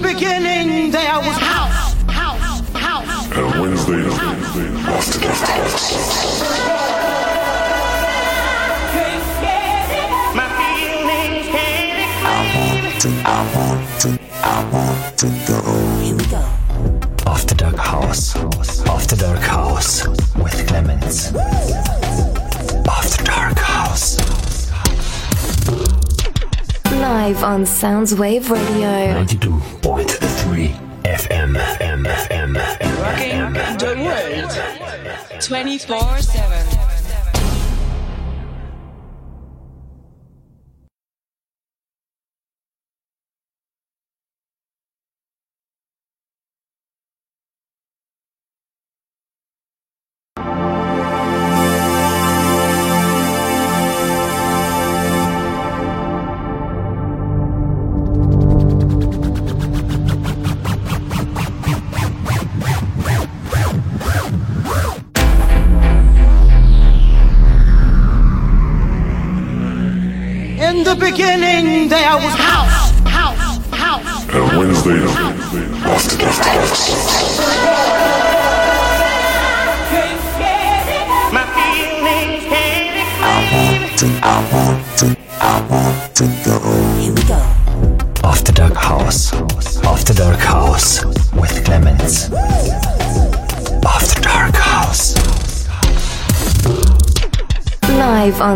beginning, there was house, house, house. And Wednesday, after the house. My feelings can't I want to, I want to, I want to go. Here we go. After Dark House. After the Dark House with Clemens. After Dark House. Live on Soundswave Radio. 92.3 24 7.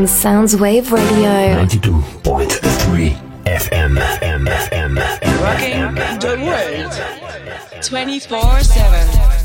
On Soundswave Radio. 92.3 FM. FM. FM. Rocking the world 24 7.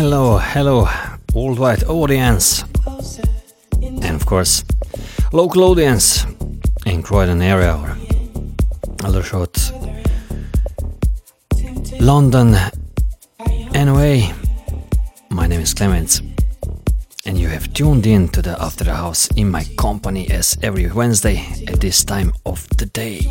Hello, hello, worldwide audience, and of course, local audience in Croydon area or Aldershot, London. Anyway, my name is Clemens, and you have tuned in to the After the House in my company as every Wednesday at this time of the day.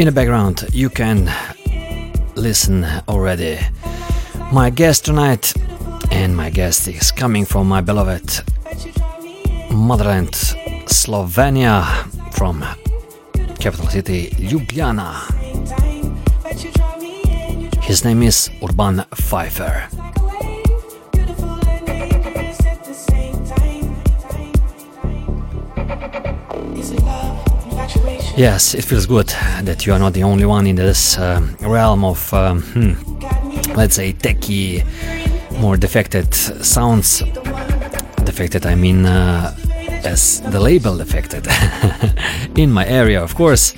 In the background, you can listen already. My guest tonight, and my guest is coming from my beloved motherland, Slovenia, from capital city Ljubljana. His name is Urban Pfeiffer. Yes, it feels good that you are not the only one in this uh, realm of, um, hmm, let's say, techie, more defected sounds. Defected, I mean, uh, as the label defected. in my area, of course.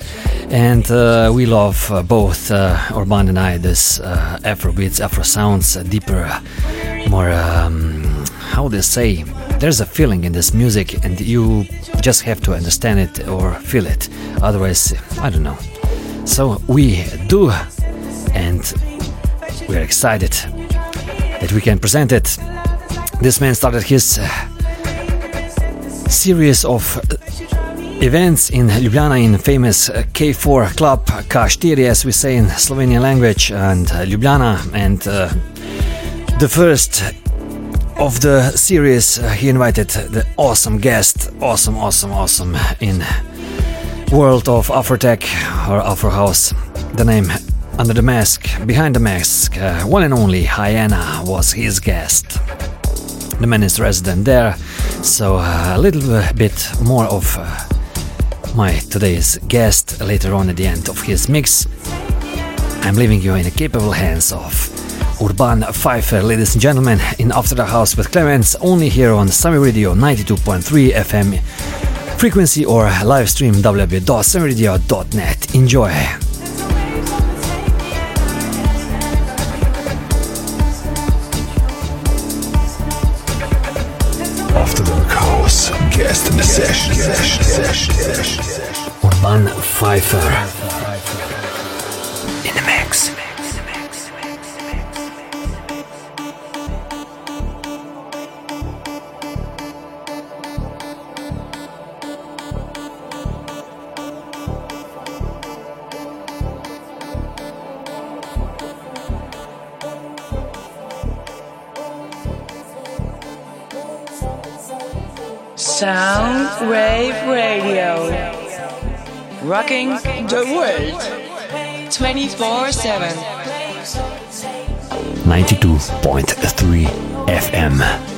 And uh, we love uh, both uh, Urban and I this Afro beats, Afro sounds, deeper, more, um, how they say, there's a feeling in this music, and you just have to understand it or feel it. Otherwise, I don't know. So we do, and we're excited that we can present it. This man started his uh, series of uh, events in Ljubljana in famous uh, K4 club K4 as we say in Slovenian language and Ljubljana and uh, the first of the series uh, he invited the awesome guest awesome awesome awesome in world of Afrotech or Afro House the name under the mask behind the mask uh, one and only Hyenah was his guest the man is resident there so uh, a little bit more of uh, my today's guest later on at the end of his mix. I'm leaving you in the capable hands of Urban Pfeiffer, ladies and gentlemen, in After the House with Clemens, only here on Summer Radio 92.3 FM frequency or live stream www.summerradio.net. Enjoy! After the House, guest session. Urban Pfeiffer. Rocking the world. 24 7. 92.3 FM.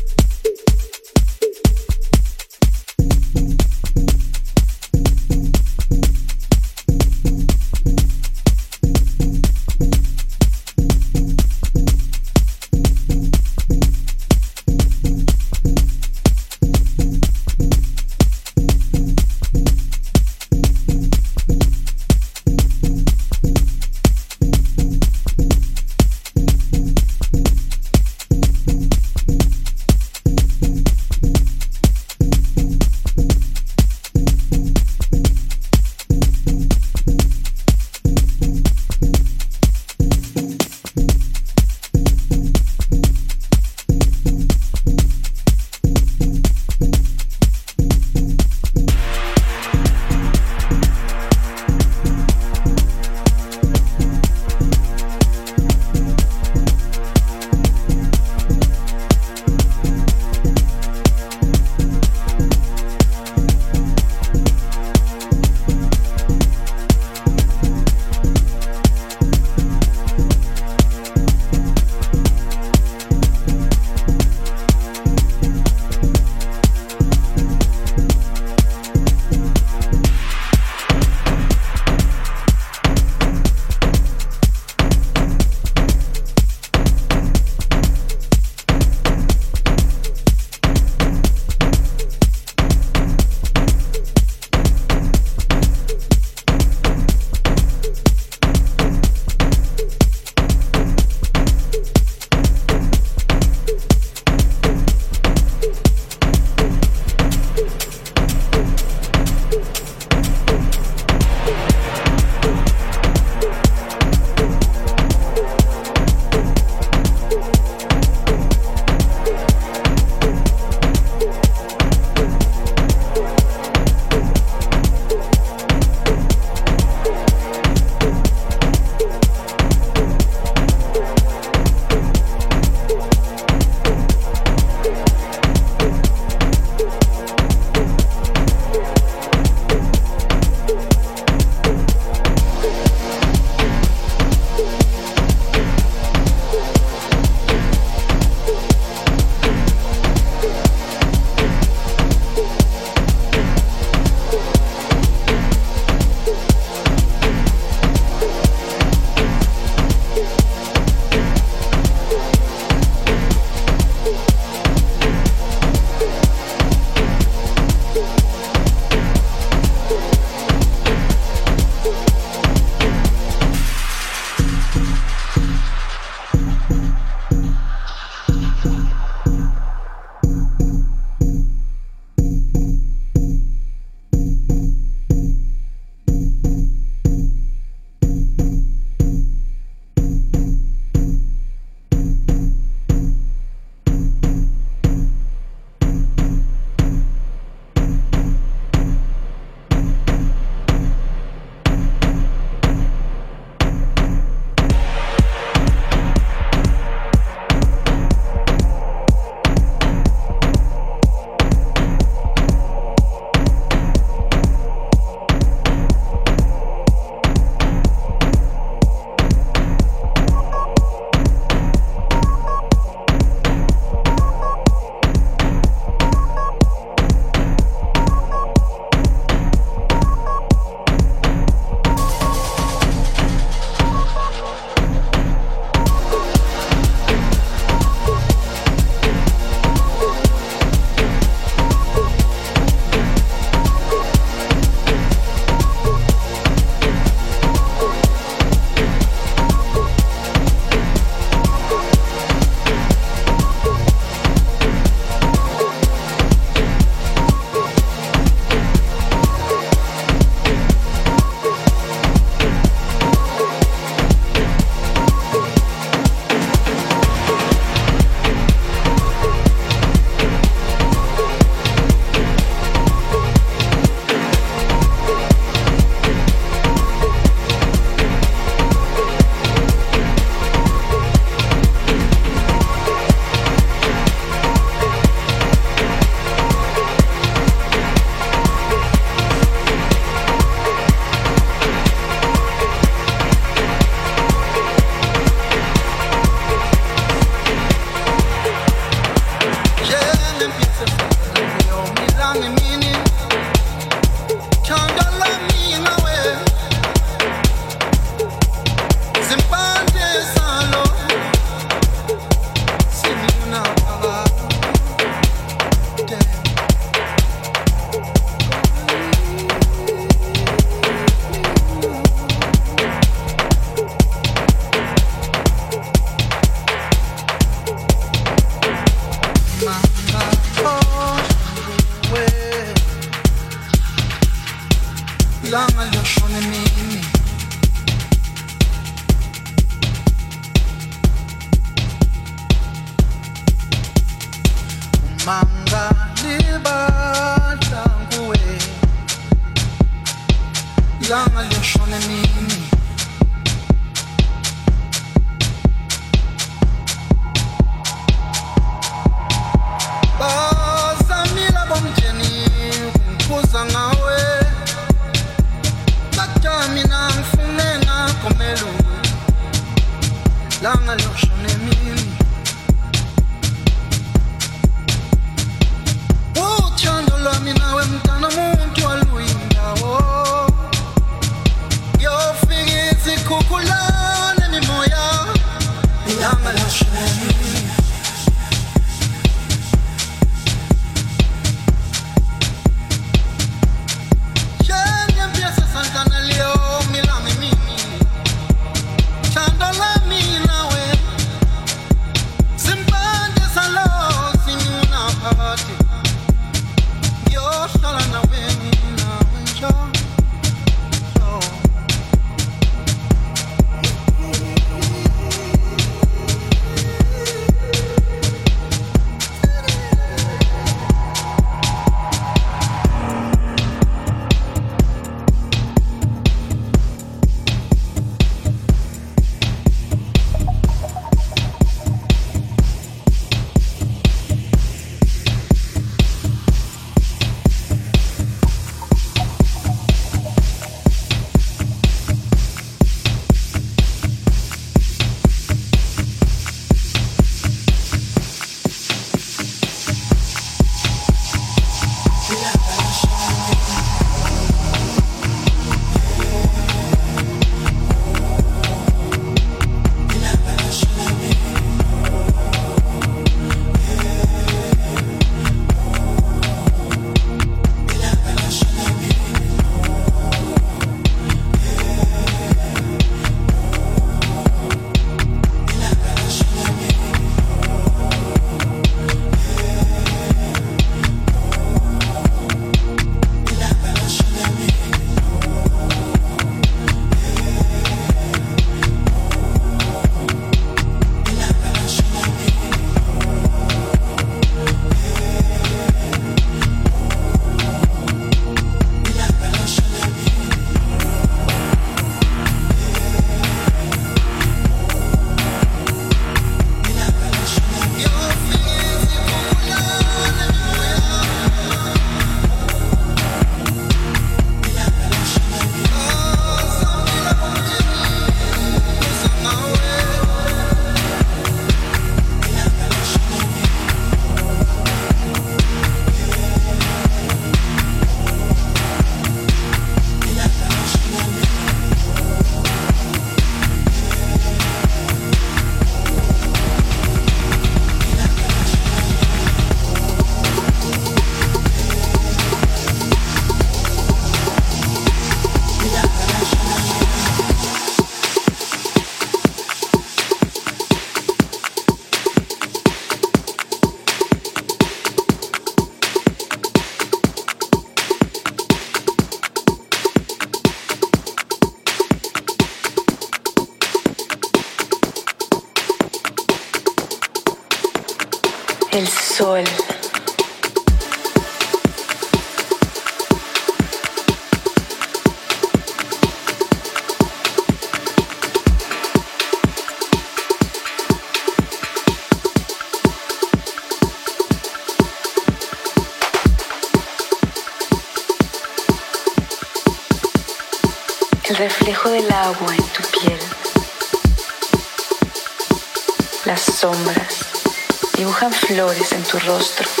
Tu rostro.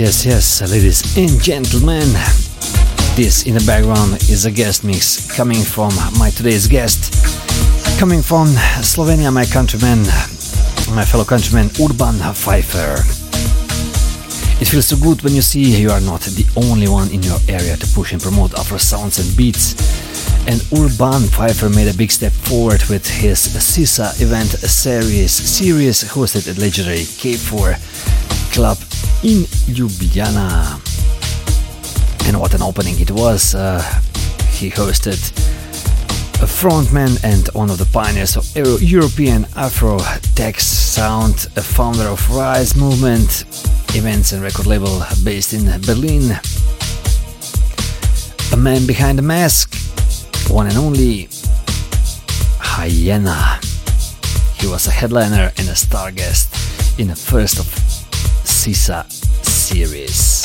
Yes, yes, ladies and gentlemen. This in the background is a guest mix coming from my today's guest, coming from Slovenia, my countryman, my fellow countryman Urban Pfeiffer. It feels so good when you see you are not the only one in your area to push and promote Afro sounds and beats. And Urban Pfeiffer made a big step forward with his CISA event series, series hosted at legendary K4 Club in Ljubljana. And what an opening it was! Uh, he hosted a frontman and one of the pioneers of Euro- European Afro tech sound, a founder of Rise Movement events and record label based in Berlin. A man behind the mask, one and only Hyenah. He was a headliner and a star guest in the first of CISA series.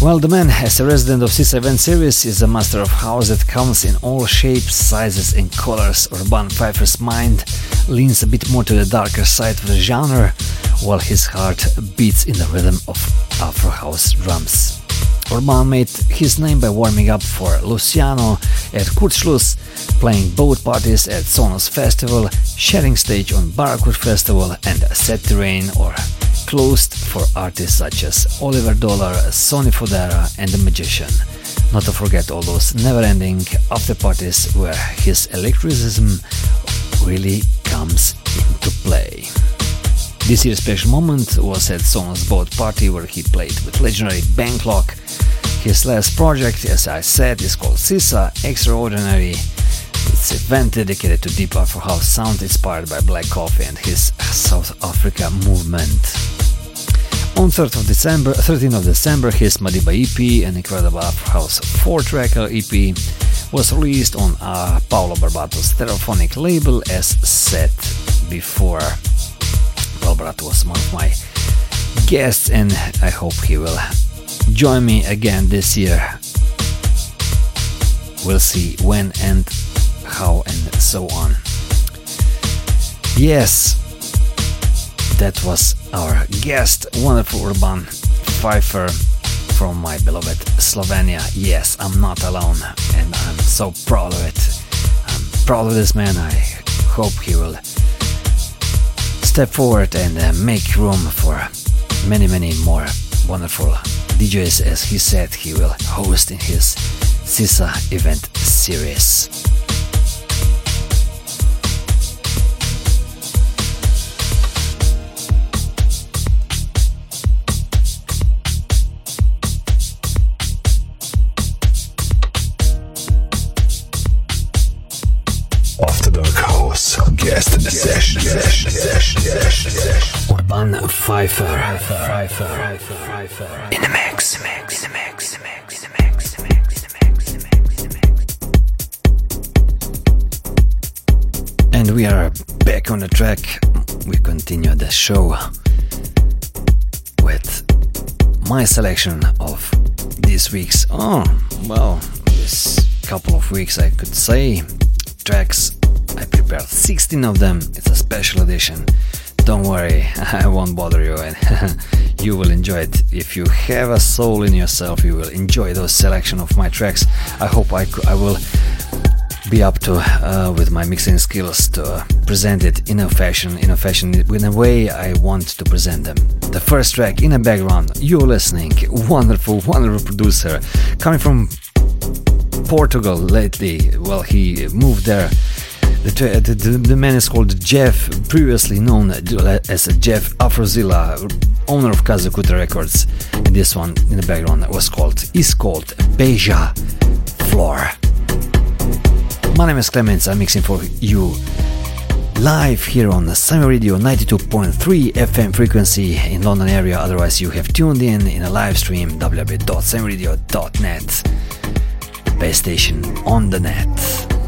Well, the man, as a resident of CISA event series, is a master of house that comes in all shapes, sizes, and colors. Urban Pfeiffer's mind leans a bit more to the darker side of the genre, while his heart beats in the rhythm of Afro house drums. Urban made his name by warming up for Luciano at Kurzschluss, playing both parties at Sonus Festival, sharing stage on Barracuda Festival and Set Terrain or closed for artists such as Oliver Dollar, Sonny Fodera, and The Magician. Not to forget all those never ending after parties where his electricism really comes into play. This year's special moment was at Sonus Boat Party where he played with legendary Banklock. His last project, as I said, is called CISA Extraordinary. It's an event dedicated to deep Afro house sound inspired by Black Coffee and his South Africa movement. On 3rd of December, 13th of December, his Madiba EP, an incredible house four-tracker EP, was released on uh, Paulo Barbato's Stereophonic label as said before. Paulo was one of my guests and I hope he will join me again this year. We'll see when and how and so on. Yes, that was our guest, wonderful Urban Pfeiffer from my beloved Slovenia. Yes, I'm not alone, and I'm so proud of it. I'm proud of this man. I hope he will step forward and uh, make room for many, many more wonderful DJs, as he said he will host in his CISA event series. guest the session. Urban Pfeiffer. In the mix. Mix. Mix. And we are back on the track. We continue the show with my selection of this week's. Oh, well, this couple of weeks, I could say, tracks I prepared 16 of them. It's a special edition. Don't worry, I won't bother you and you will enjoy it. If you have a soul in yourself, you will enjoy those selection of my tracks. I hope I, I will be up to uh, with my mixing skills to uh, present it in a fashion, in a fashion, in a way I want to present them. The first track in the background, you're listening, wonderful, wonderful producer, coming from Portugal lately. Well, he moved there the, the, the, man is called Jeff, previously known as Jeff Afrozilla, owner of Kazukuta Records. And this one in the background was called is called Beja Floor. My name is Clemens. I'm mixing for you live here on the Summer Radio 92.3 FM frequency in London area. Otherwise, you have tuned in in a live stream www.samradio.net, the best station on the net.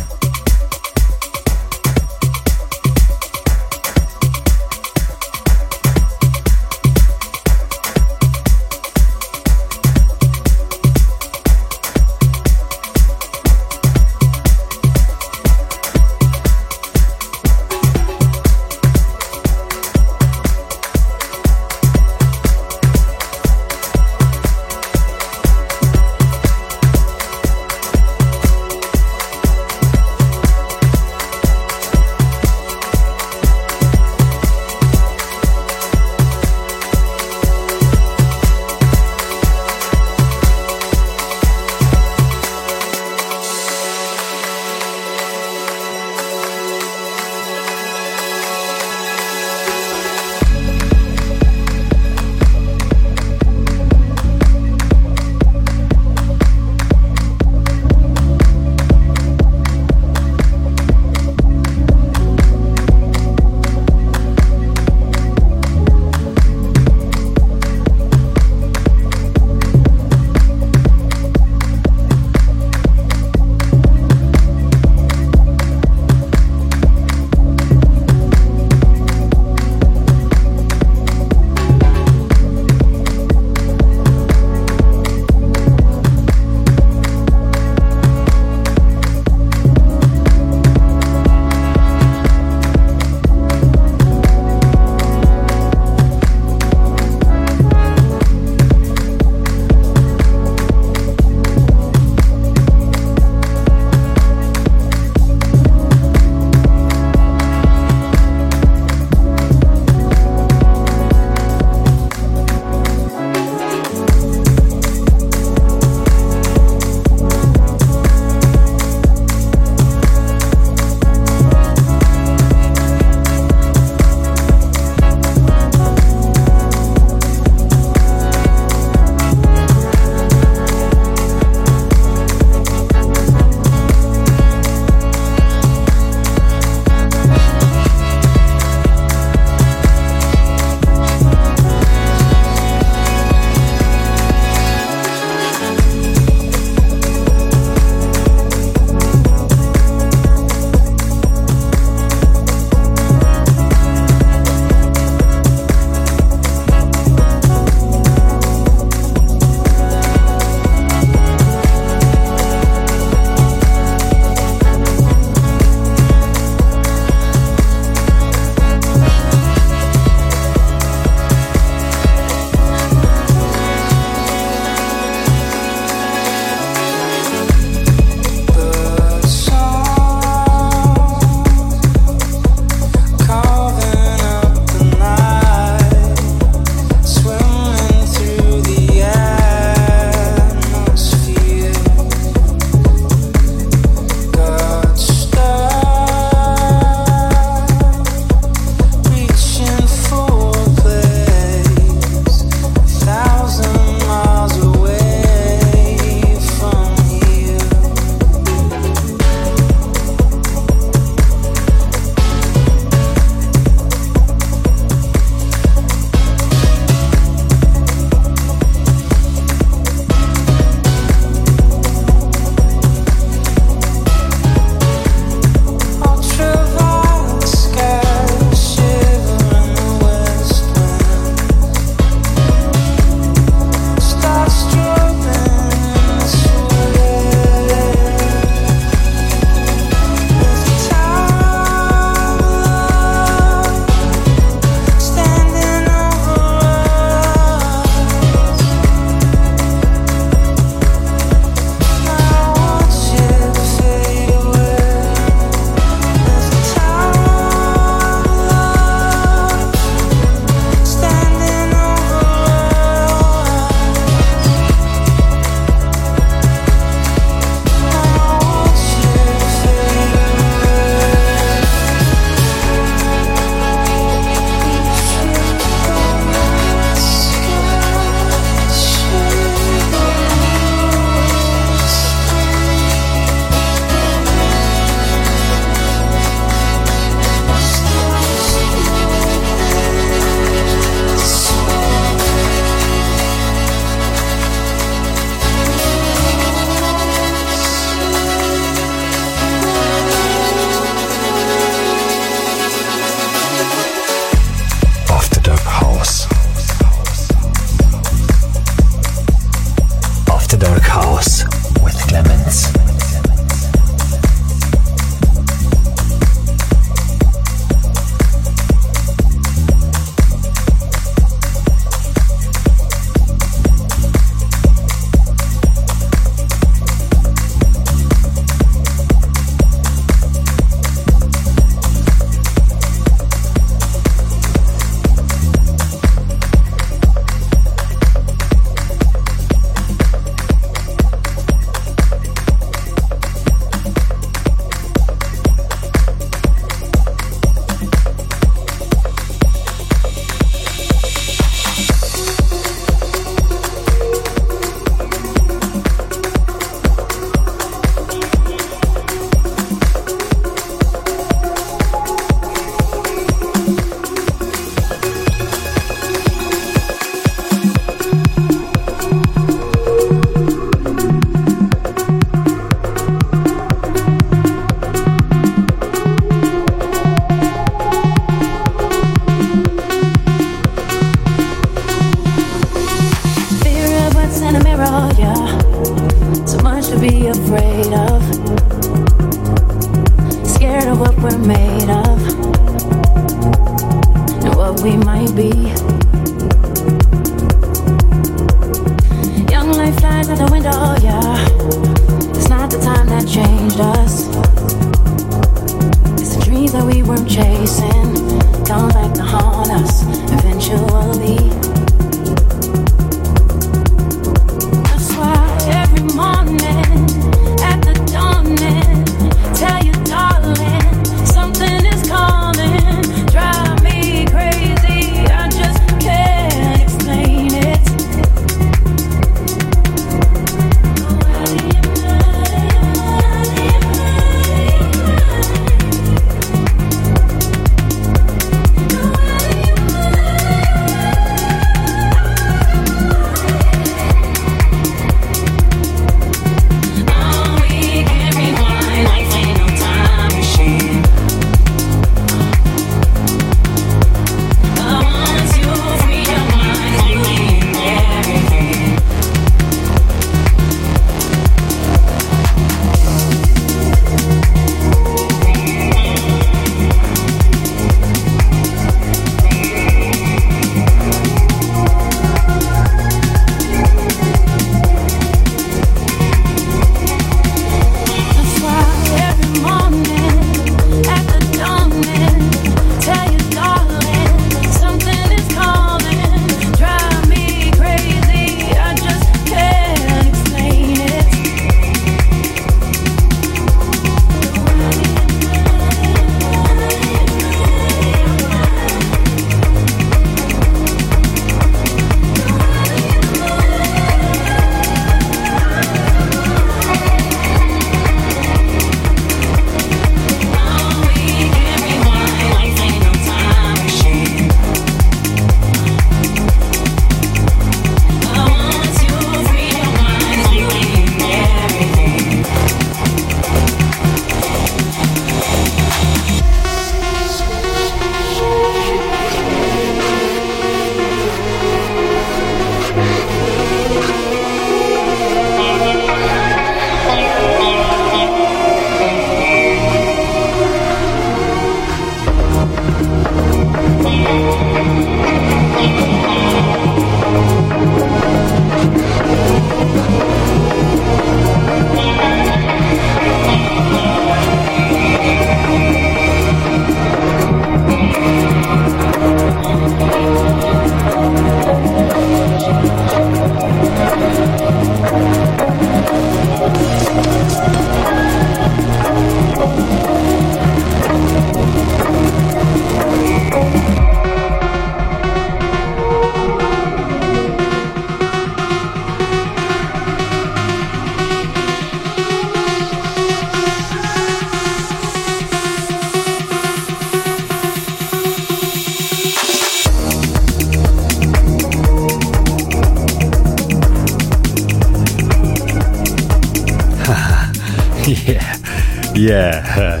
Yeah,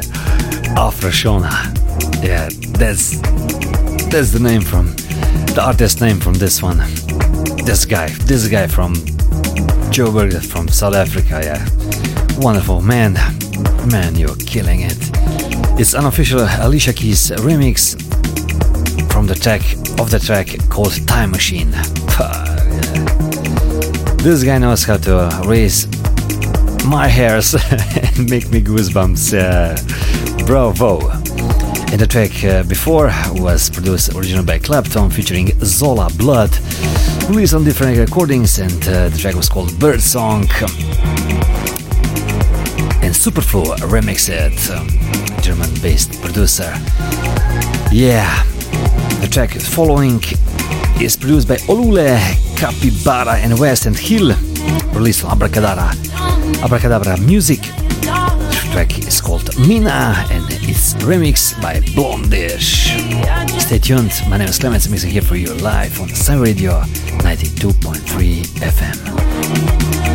Afro Shona. Yeah, that's that's the name from the artist name from this one. This guy, this guy from Joburg from South Africa. Yeah, wonderful man, man, you're killing it. It's unofficial Alicia Keys remix from the track of the track called Time Machine. This guy knows how to raise my hairs make me goosebumps. Uh, bravo! And the track uh, before was produced originally by Clapton featuring Zola Blood, released on different recordings, and uh, the track was called Bird Song. And Superflow remixed it, um, German based producer. Yeah, the track following is produced by Olule, Capybara, and West and Hill, released on Abracadabra Abracadabra Music. The track is called Mina and it's remixed by Blondish. Stay tuned, my name is Clemens Mixing here for you live on Sun Radio 92.3 FM.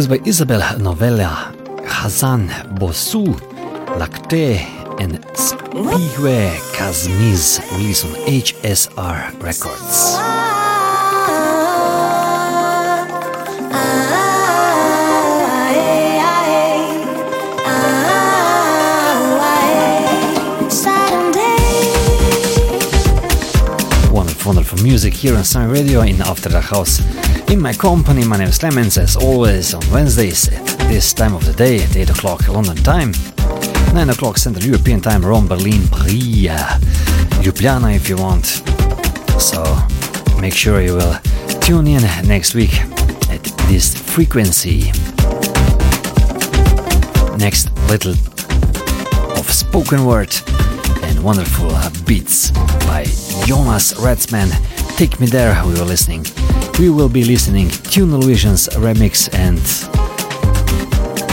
Produced by Isabel Novella, Hazan Bosu, Lacte, and Spigue Kazmiz, released on HSR Records. wonderful music here on Sun Radio in After the House. In my company, my name is Clemens, as always on Wednesdays at this time of the day at 8 o'clock London time, 9 o'clock Central European time, Rome, Berlin, Paris, Ljubljana if you want. So make sure you will tune in next week at this frequency. Next, little of spoken word and wonderful beats by Jonas Rathsman. Take Me There, we were listening. We will be listening Tune Visions remix and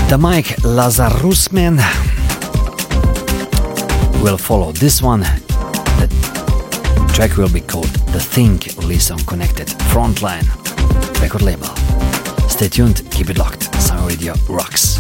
the Mike Lazarusman will follow this one. The track will be called The Thing, released on Connected Frontline record label. Stay tuned, keep it locked. Sun Radio rocks.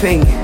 Everything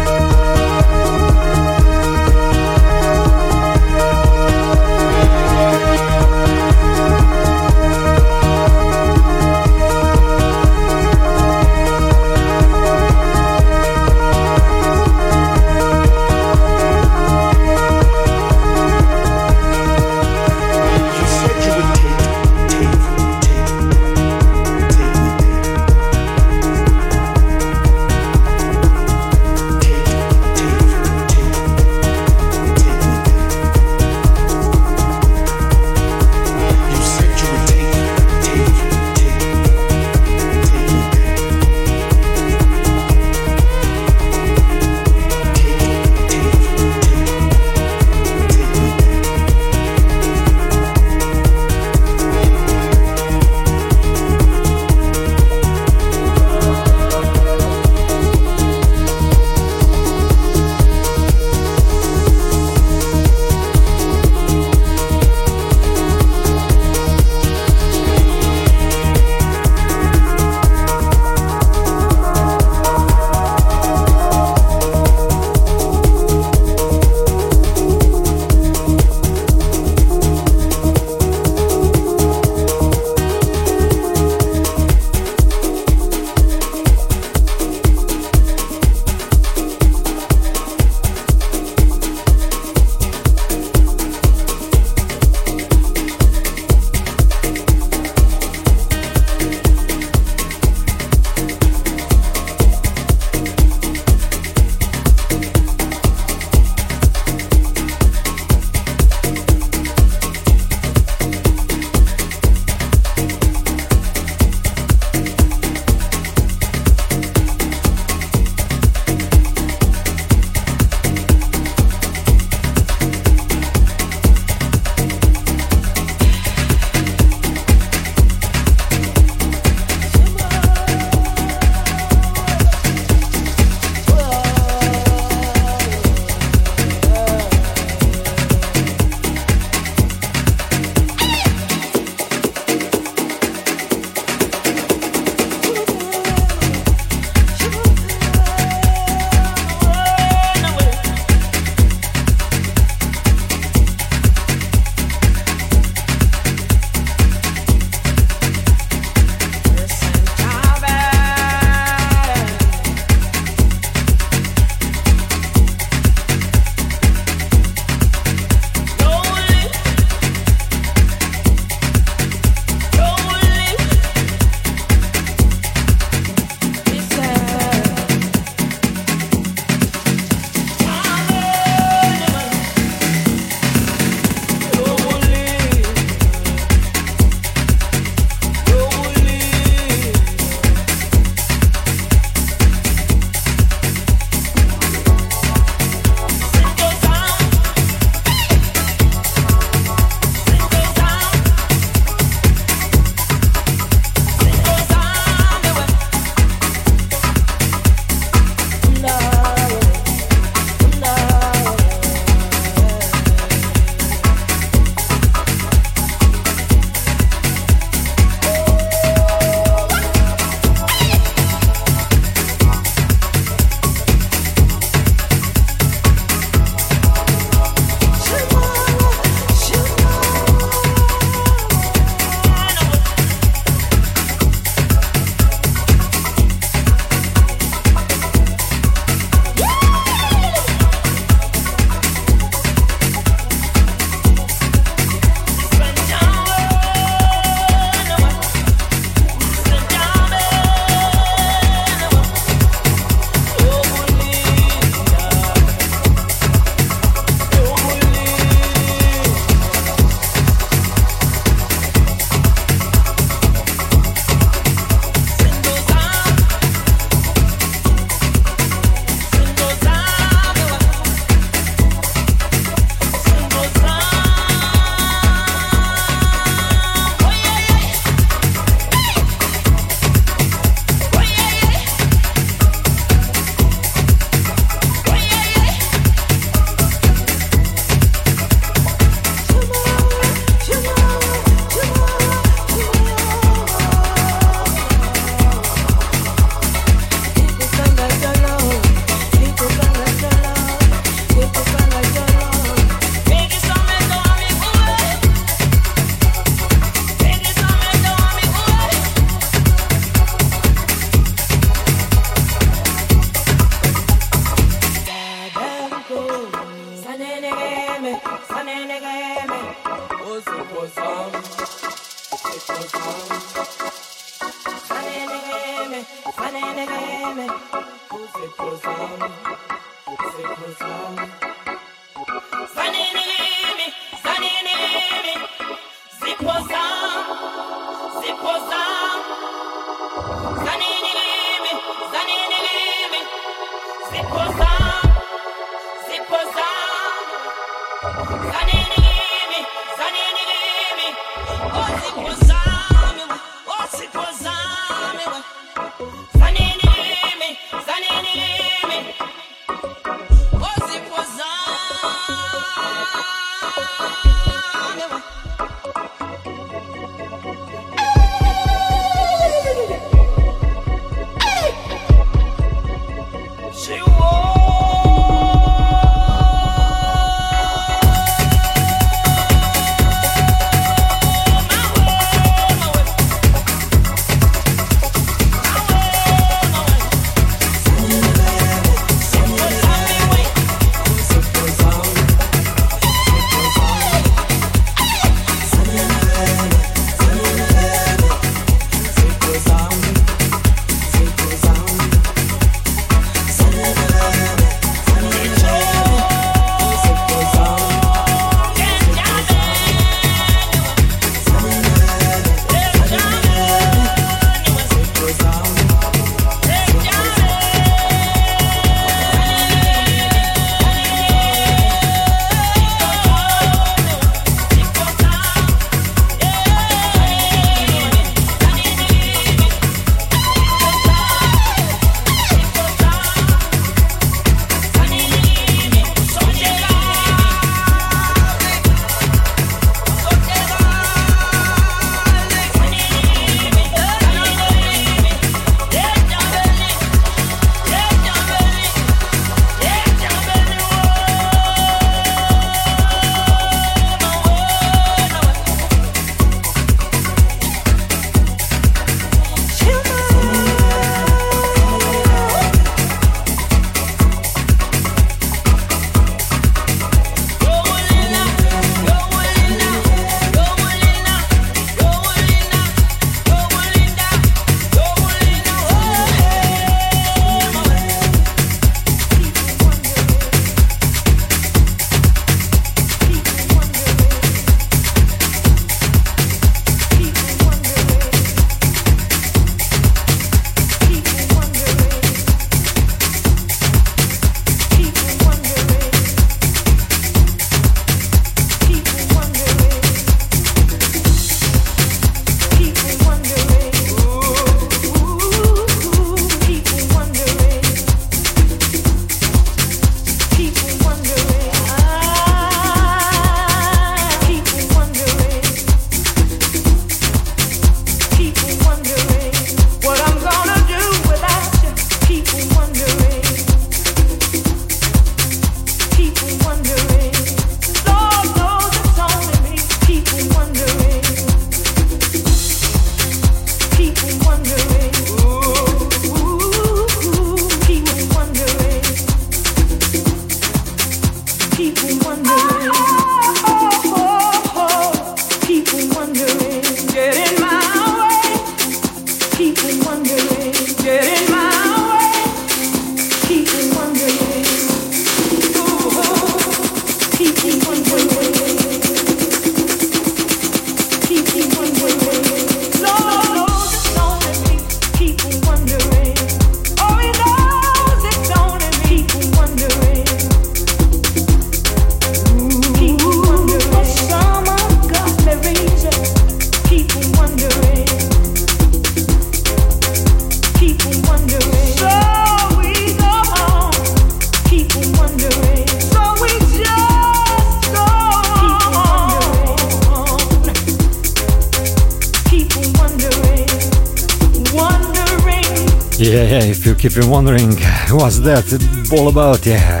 if you're wondering what's that all about, yeah,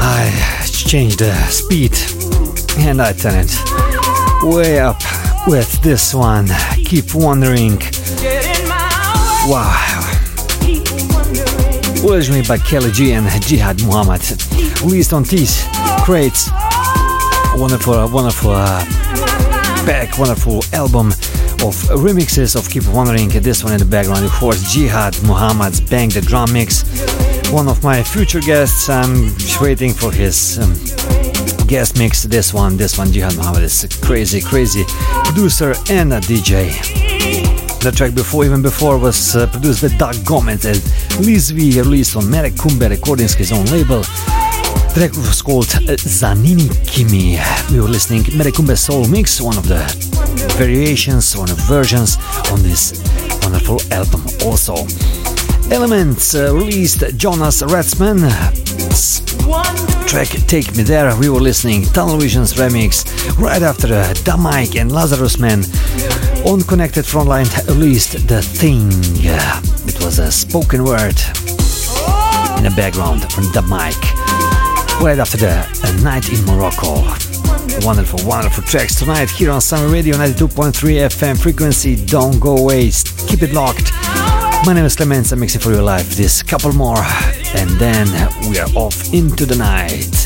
I changed the speed and I turn it way up with this one. Keep wondering. Wow. Originally by Kelly G and Jihad Muhammad. Released on these crates. Wonderful, wonderful uh, back, wonderful album of remixes of Keep Wondering. This one in the background, of course, Jihad Muhammad's Bang the Drum Mix. One of my future guests. I'm waiting for his um, guest mix. This one, this one, Jihad Muhammad is a crazy, crazy producer and a DJ. The track before, even before, was uh, produced by Doug Gomez and Liz V, released on Merecumbé Recordings, his own label. The track was called uh, Zanini Kimi. We were listening Merecumbé Soul Mix, one of the variations, of versions on this wonderful album also. Elements uh, released Jonas Rathsman track Take Me There. We were listening Tunnel Visions remix right after uh, Da Mike and Lazarusman on Connected Frontline released The Thing. It was a spoken word in the background from Da Mike. Right after the A Night in Morocco. Wonderful, wonderful tracks tonight here on Summer Radio 92.3 FM frequency. Don't go away, keep it locked. My name is Clemens, I'm mixing for your life this couple more, and then we are off into the night.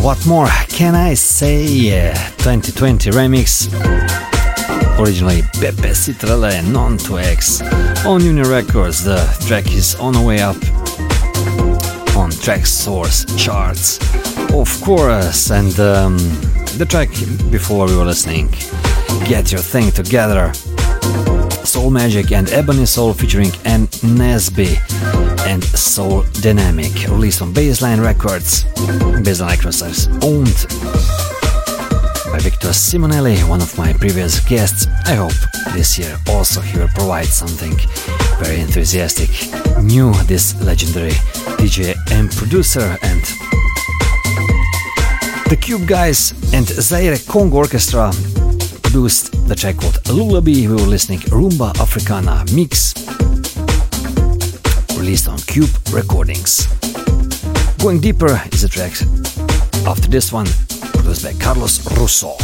What more can I say? 2020 remix. Originally Pepe Citarella and Non 2X on Uni Records. The track is on the way up on Traxsource charts, of course. And um, the track before we were listening, Get Your Thing Together. Soul Magic and Ebony Soul featuring Ann Nesby and Soul Dynamic, released on Baseline Records. Records is owned by Victor Simonelli, one of my previous guests. I hope this year also he will provide something very enthusiastic, new, this legendary DJ and producer and the Cube Guys and Zaire Congo Orchestra produced the track called Lullaby. We were listening Rumba Africana Mix released on Cube Recordings. Going deeper is a track after this one, produced by Carlos Russo.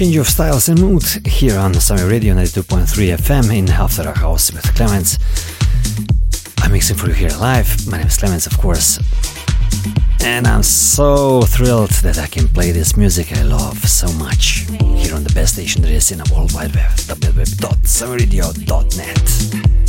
Change of styles and mood here on Summer Radio 92.3 FM in After House with Clemens. I'm mixing for you here live. My name is Clemens, of course. And I'm so thrilled that I can play this music I love so much here on the best station there is in the world wide web, www.summerradio.net.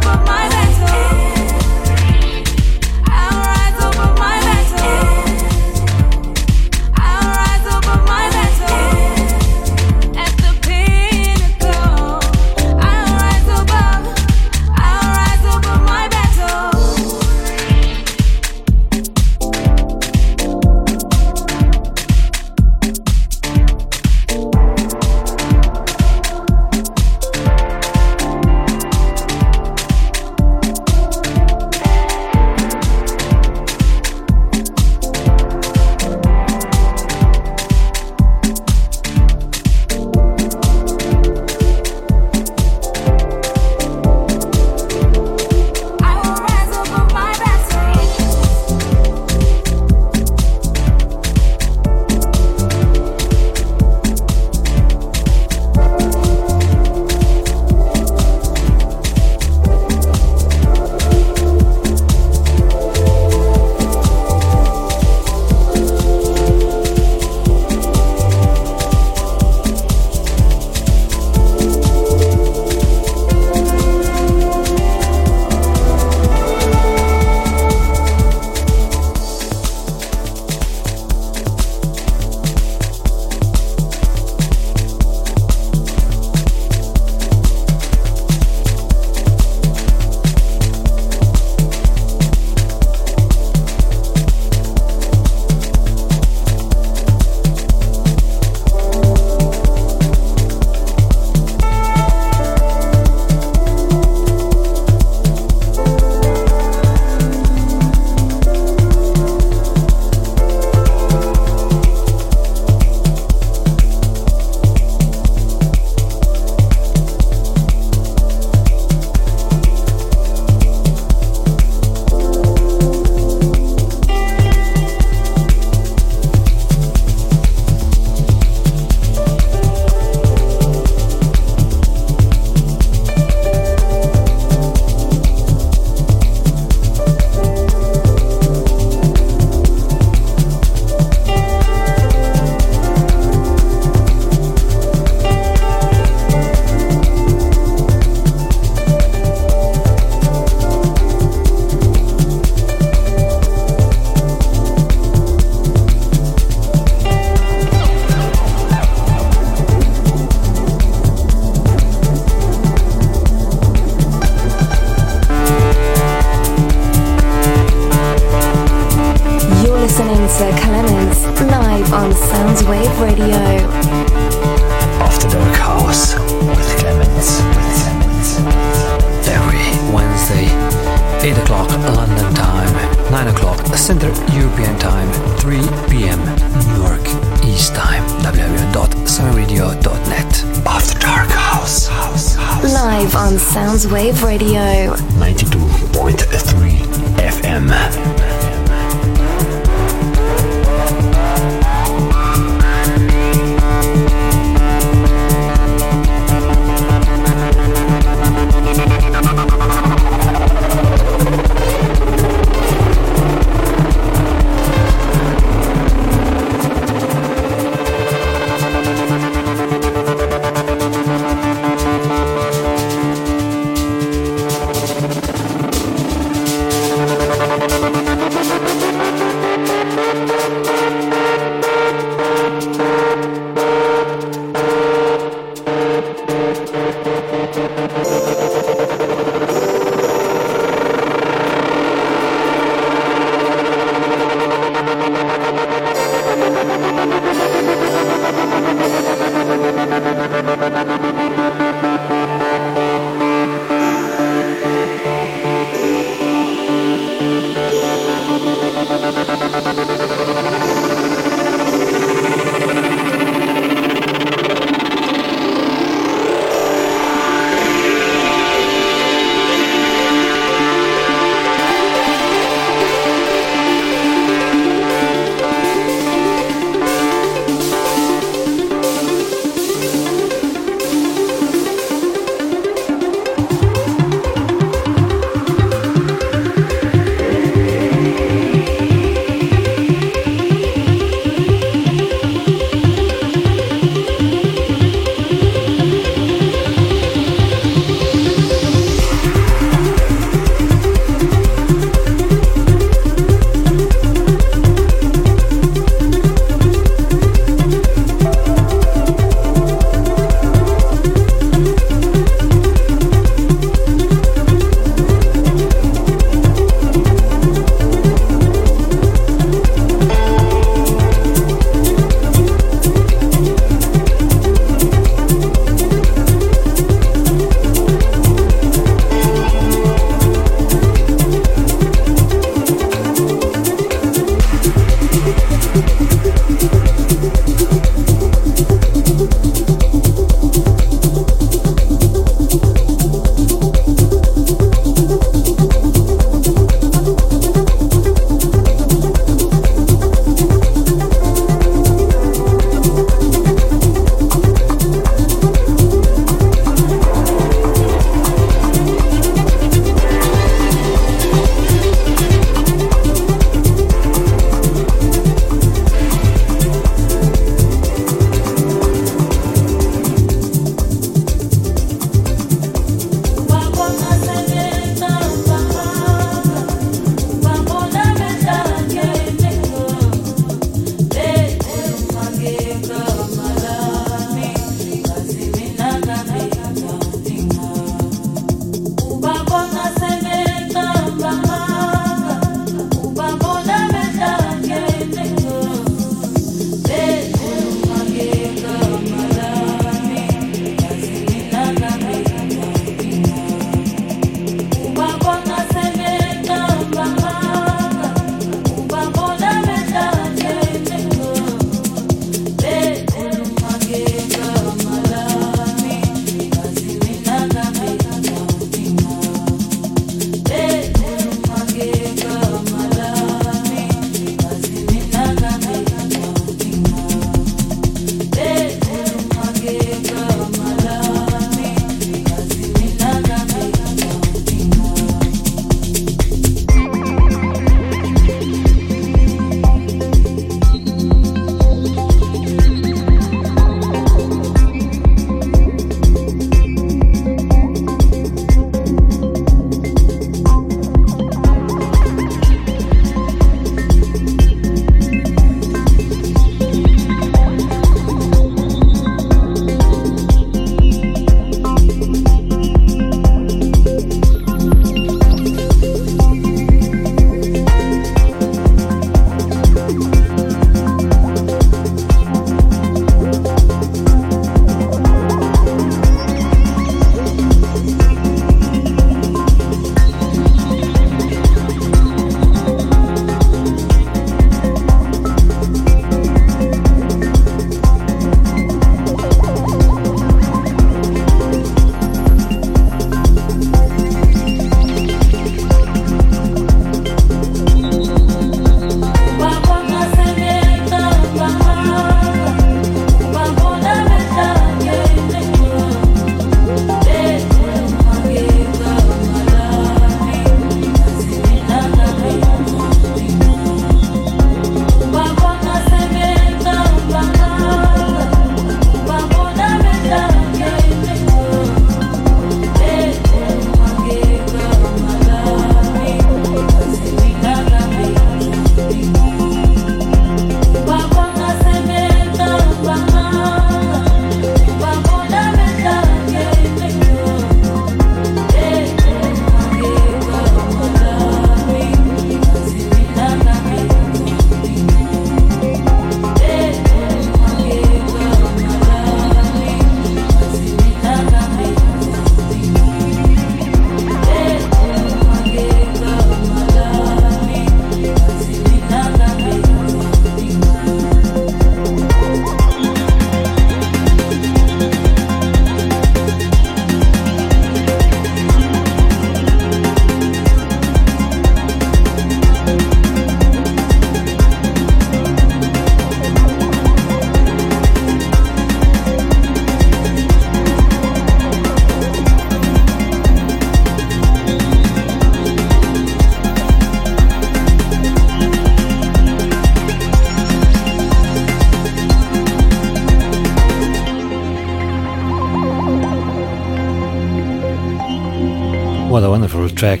track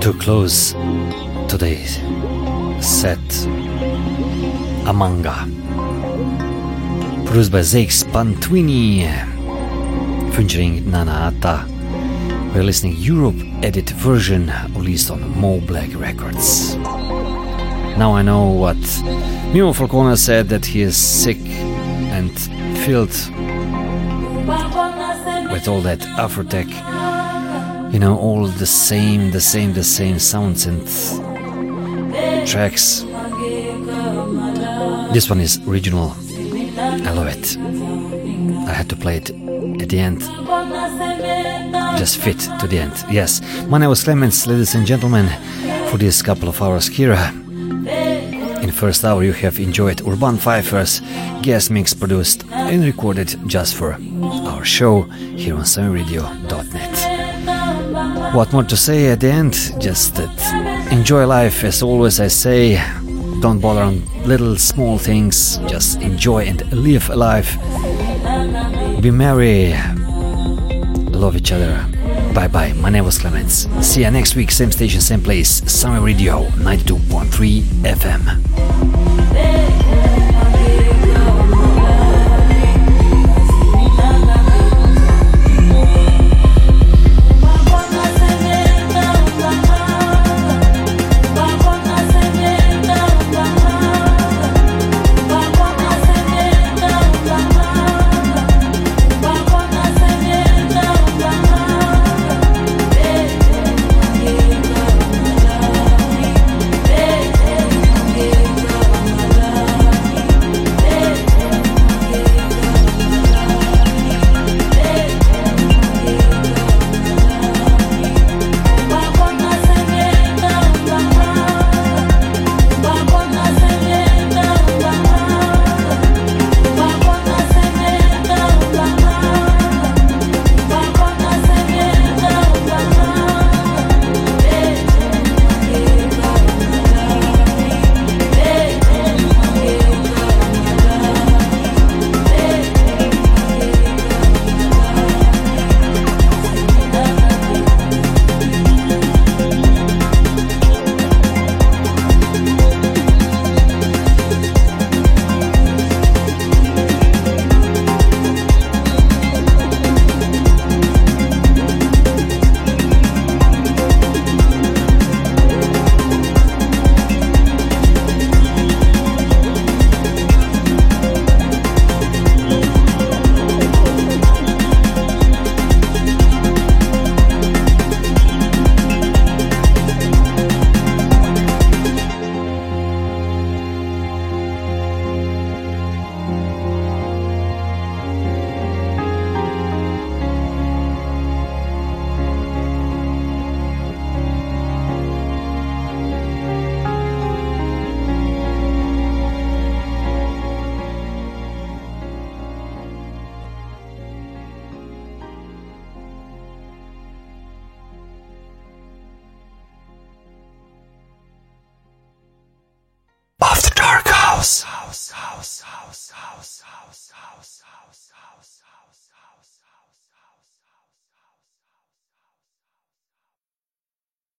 to close today's set. Amanga. Produced by Zakes Bantwini, featuring Nana Atta. We're listening Europe edit version released on Mo Black Records. Now I know what Mimo Falcone said that he is sick and filled with all that Afrotech you know, all the same, the same, the same sounds and tracks. This one is original. I love it. I had to play it at the end. Just fit to the end. Yes, my name was Clemens, ladies and gentlemen, for this couple of hours here. In first hour, you have enjoyed Urban Pfeiffer's guest mix produced and recorded just for our show here on sunnyradio.net. What more to say at the end? Just that enjoy life as always I say. Don't bother on little small things. Just enjoy and live a life. Be merry. Love each other. Bye bye. My name was Clemens. See you next week, same station, same place. Summer Radio 92.3 FM.